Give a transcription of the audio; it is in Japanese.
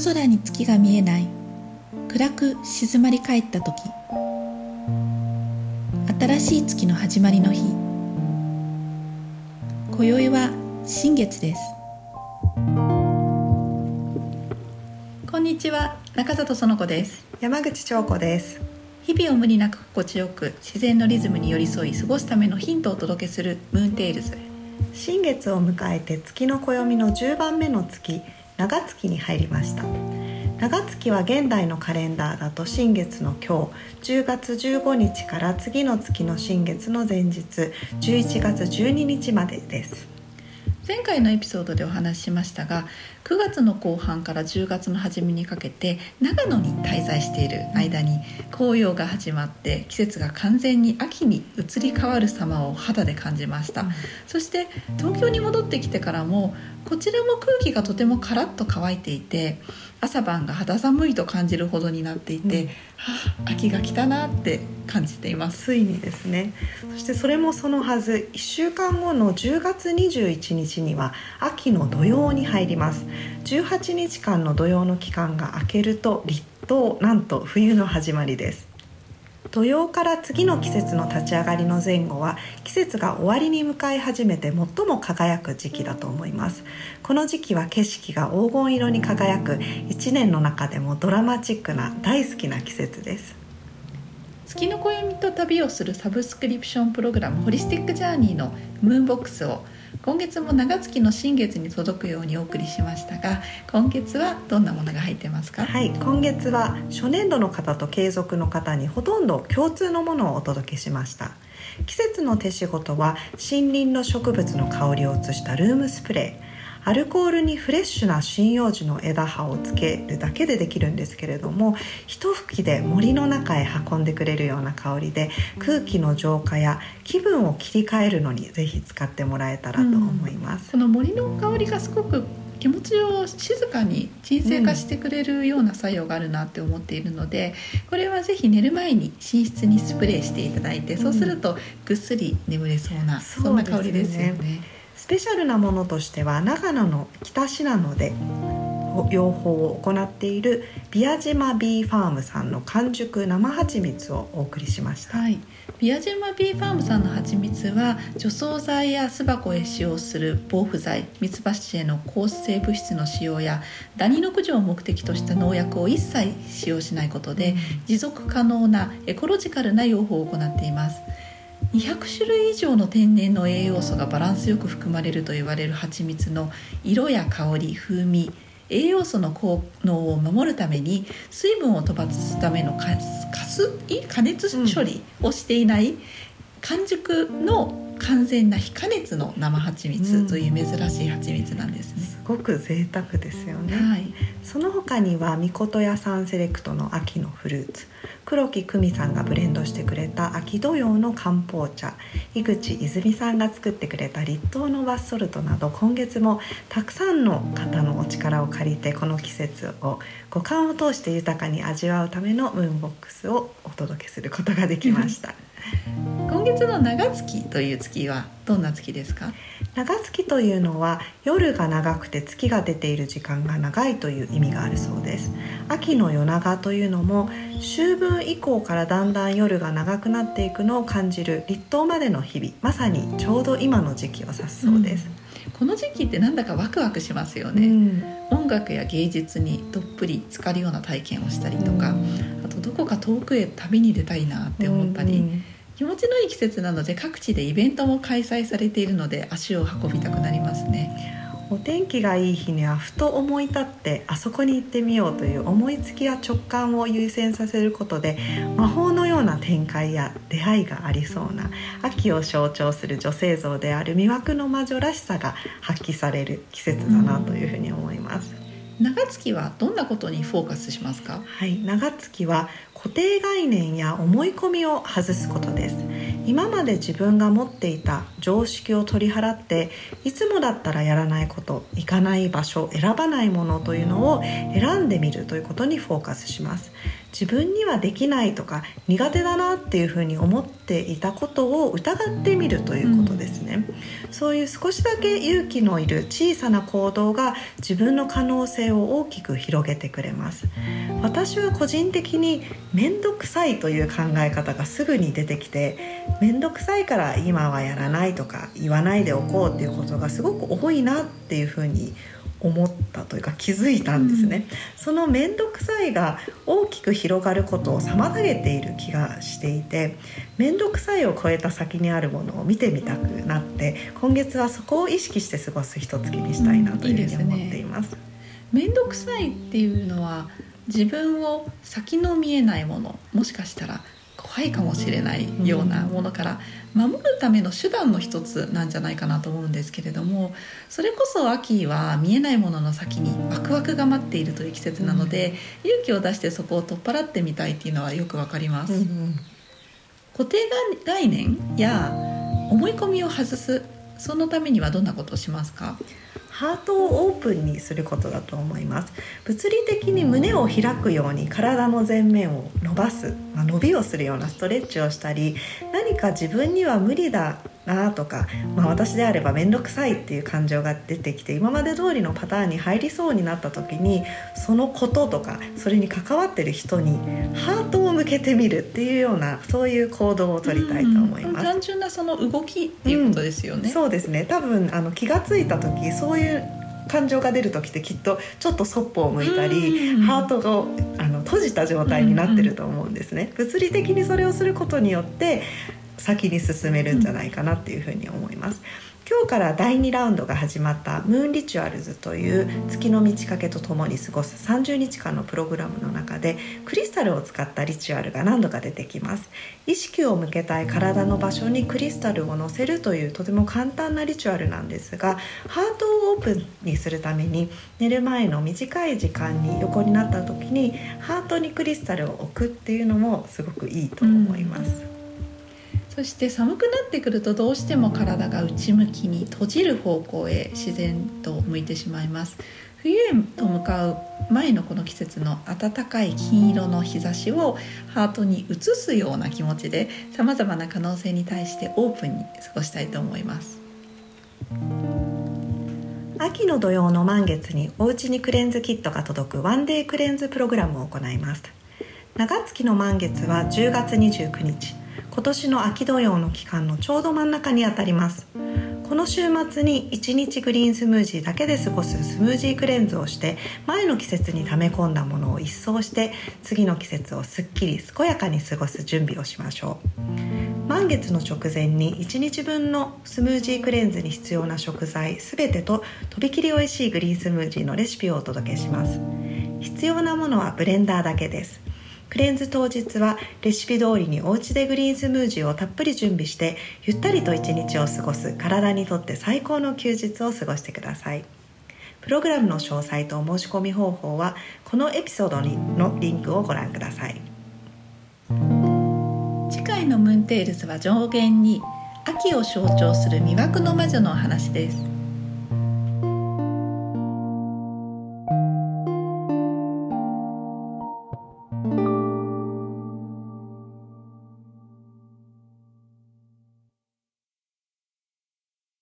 夜空に月が見えない。暗く静まり返った時。新しい月の始まりの日。今宵は新月です。こんにちは。中里園子です。山口彫子です。日々を無理なく心地よく自然のリズムに寄り添い過ごすためのヒントをお届けするムーンテイルズ。新月を迎えて月の暦の10番目の月長月に入りました。長月は現代のカレンダーだと新月の今日10月15日から次の月の新月の前日11月12日までです。前回のエピソードでお話ししましたが9月の後半から10月の初めにかけて長野に滞在している間に紅葉が始まって季節が完全に秋に移り変わる様を肌で感じました、うん、そして東京に戻ってきてからもこちらも空気がとてもカラッと乾いていて朝晩が肌寒いと感じるほどになっていて、うん、はあ、秋が来たなって感じています。ついにですね。そしてそれもそのはず1週間後の10月21日には秋の土用に入ります。18日間の土用の期間が明けると立冬なんと冬の始まりです。土曜から次の季節の立ち上がりの前後は季節が終わりに向かい始めて最も輝く時期だと思います。この時期は景色が黄金色に輝く。1年の中でもドラマチックな大好きな季節です。月の暦と旅をするサブスクリプションプログラムホリスティックジャーニーのムーンボックスを今月も長月の新月に届くようにお送りしましたが今月はどんなものが入ってますか？はい今月は初年度の方と継続の方にほとんど共通のものをお届けしました。季節の手仕事は森林の植物の香りを移したルームスプレー。アルコールにフレッシュな針葉樹の枝葉をつけるだけでできるんですけれども一吹きで森の中へ運んでくれるような香りで空気の浄化や気分を切り替えるのにぜひ使ってもらえたらと思います、うん、この森の香りがすごく気持ちを静かに鎮静化してくれるような作用があるなって思っているので、これはぜひ寝る前に寝室にスプレーしていただいて、そうするとぐっすり眠れそうな、そんな香りですよね。スペシャルなものとしては長野の北信濃で養蜂を行っている宮島ビーファームさんの完熟生蜂蜜をお送りしました、はい、宮島ビーファームさんの蜂蜜は除草剤や巣箱へ使用する防腐剤ミツバチへの抗生物質の使用やダニの駆除を目的とした農薬を一切使用しないことで持続可能なエコロジカルな養蜂を行っています200種類以上の天然の栄養素がバランスよく含まれると言われる蜂蜜の色や香り風味栄養素の効能を守るために水分を飛ばすための加す加熱処理をしていない完熟の完全な非加熱の生蜂蜜という珍しい蜂蜜なんですね、すごく贅沢ですよね、はい、その他にはみこと屋さんセレクトの秋のフルーツ。黒木久美さんがブレンドしてくれた秋土用の漢方茶。井口泉さんが作ってくれた立冬のバスソルトなど今月もたくさんの方のお力を借りてこの季節を五感を通して豊かに味わうためのムーンボックスをお届けすることができました。今月の長月という月はどんな月ですか？長月というのは夜が長くて月が出ている時間が長いという意味があるそうです。秋の夜長というのも秋分以降からだんだん夜が長くなっていくのを感じる立冬までの日々まさにちょうど今の時期を指すそうです、うん、この時期ってなんだかワクワクしますよね、うん、音楽や芸術にどっぷり浸かるような体験をしたりとか、うん、あとどこか遠くへ旅に出たいなって思ったり、気持ちのいい季節なので各地でイベントも開催されているので足を運びたくなりますね。お天気がいい日にはふと思い立ってあそこに行ってみようという思いつきや直感を優先させることで魔法のような展開や出会いがありそうな秋を象徴する女性像である魅惑の魔女らしさが発揮される季節だなというふうに思います。長月はどんなことにフォーカスしますか？はい長月は固定概念や思い込みを外すこと今まで自分が持っていた常識を取り払っていつもだったらやらないこと行かない場所選ばないものというのを選んでみるということにフォーカスします。自分にはできないとか苦手だなっていうふうに思っていたことを疑ってみるということですね、うん、そういう少しだけ勇気のいる小さな行動が自分の可能性を大きく広げてくれます。私は個人的に面倒くさいという考え方がすぐに出てきて面倒くさいから今はやらないとか言わないでおこうっていうことがすごく多いなっていうふうに思ったというか気づいたんですね、うん、その面倒くさいが大きく広がることを妨げている気がしていて面倒くさいを超えた先にあるものを見てみたくなって今月はそこを意識して過ごす一月にしたいなというふうに思っています。うん、いいすね、面倒くさいっていうのは自分を先の見えないものもしかしたら怖いかもしれないようなものから守るための手段の一つなんじゃないかなと思うんですけれどもそれこそ秋は見えないものの先にワクワクが待っているという季節なので、勇気を出してそこを取っ払ってみたいっていうのはよくわかります。固定概念や思い込みを外すそのためにはどんなことをしますか？ハートをオープンにすることだと思います物理的に胸を開くように体の前面を伸ばす、まあ、伸びをするようなストレッチをしたり何か自分には無理だなとか、まあ、私であれば面倒くさいっていう感情が出てきて今まで通りのパターンに入りそうになった時にそのこととかそれに関わってる人にハートを向けてみるっていうようなそういう行動をとりたいと思います。単純なその動きっていうことですよね。うん、そうですね多分あの気が付いた時そういう感情が出る時ってきっとちょっとそっぽを向いたり、ハートがあの閉じた状態になってると思うんですね。物理的にそれをすることによって先に進めるんじゃないかなっていうふうに思います。今日から第2ラウンドが始まったムーンリチュアルズという月の満ち欠けとともに過ごす30日間のプログラムの中でクリスタルを使ったリチュアルが何度か出てきます意識を向けたい体の場所にクリスタルを乗せるというとても簡単なリチュアルなんですがハートをオープンにするために寝る前の短い時間に横になった時にハートにクリスタルを置くっていうのもすごくいいと思います。そして寒くなってくるとどうしても体が内向きに閉じる方向へ自然と向いてしまいます。冬へと向かう前のこの季節の暖かい金色の日差しをハートに移すような気持ちでさまざまな可能性に対してオープンに過ごしたいと思います。秋の土曜の満月におうちにクレンズキットが届くワンデークレンズプログラムを行います。長月の満月は10月29日。今年の秋土曜の期間のちょうど真ん中にあたります。この週末に1日グリーンスムージーだけで過ごすスムージークレンズをして前の季節に溜め込んだものを一掃して次の季節をすっきり健やかに過ごす準備をしましょう。満月の直前に1日分のスムージークレンズに必要な食材全てととびきり美味しいグリーンスムージーのレシピをお届けします。必要なものはブレンダーだけです。クレンズ当日はレシピ通りにお家でグリーンスムージーをたっぷり準備してゆったりと一日を過ごす体にとって最高の休日を過ごしてください。プログラムの詳細とお申し込み方法はこのエピソードのリンクをご覧ください。次回のムーンテールズは上弦に秋を象徴する魅惑の魔女のお話です。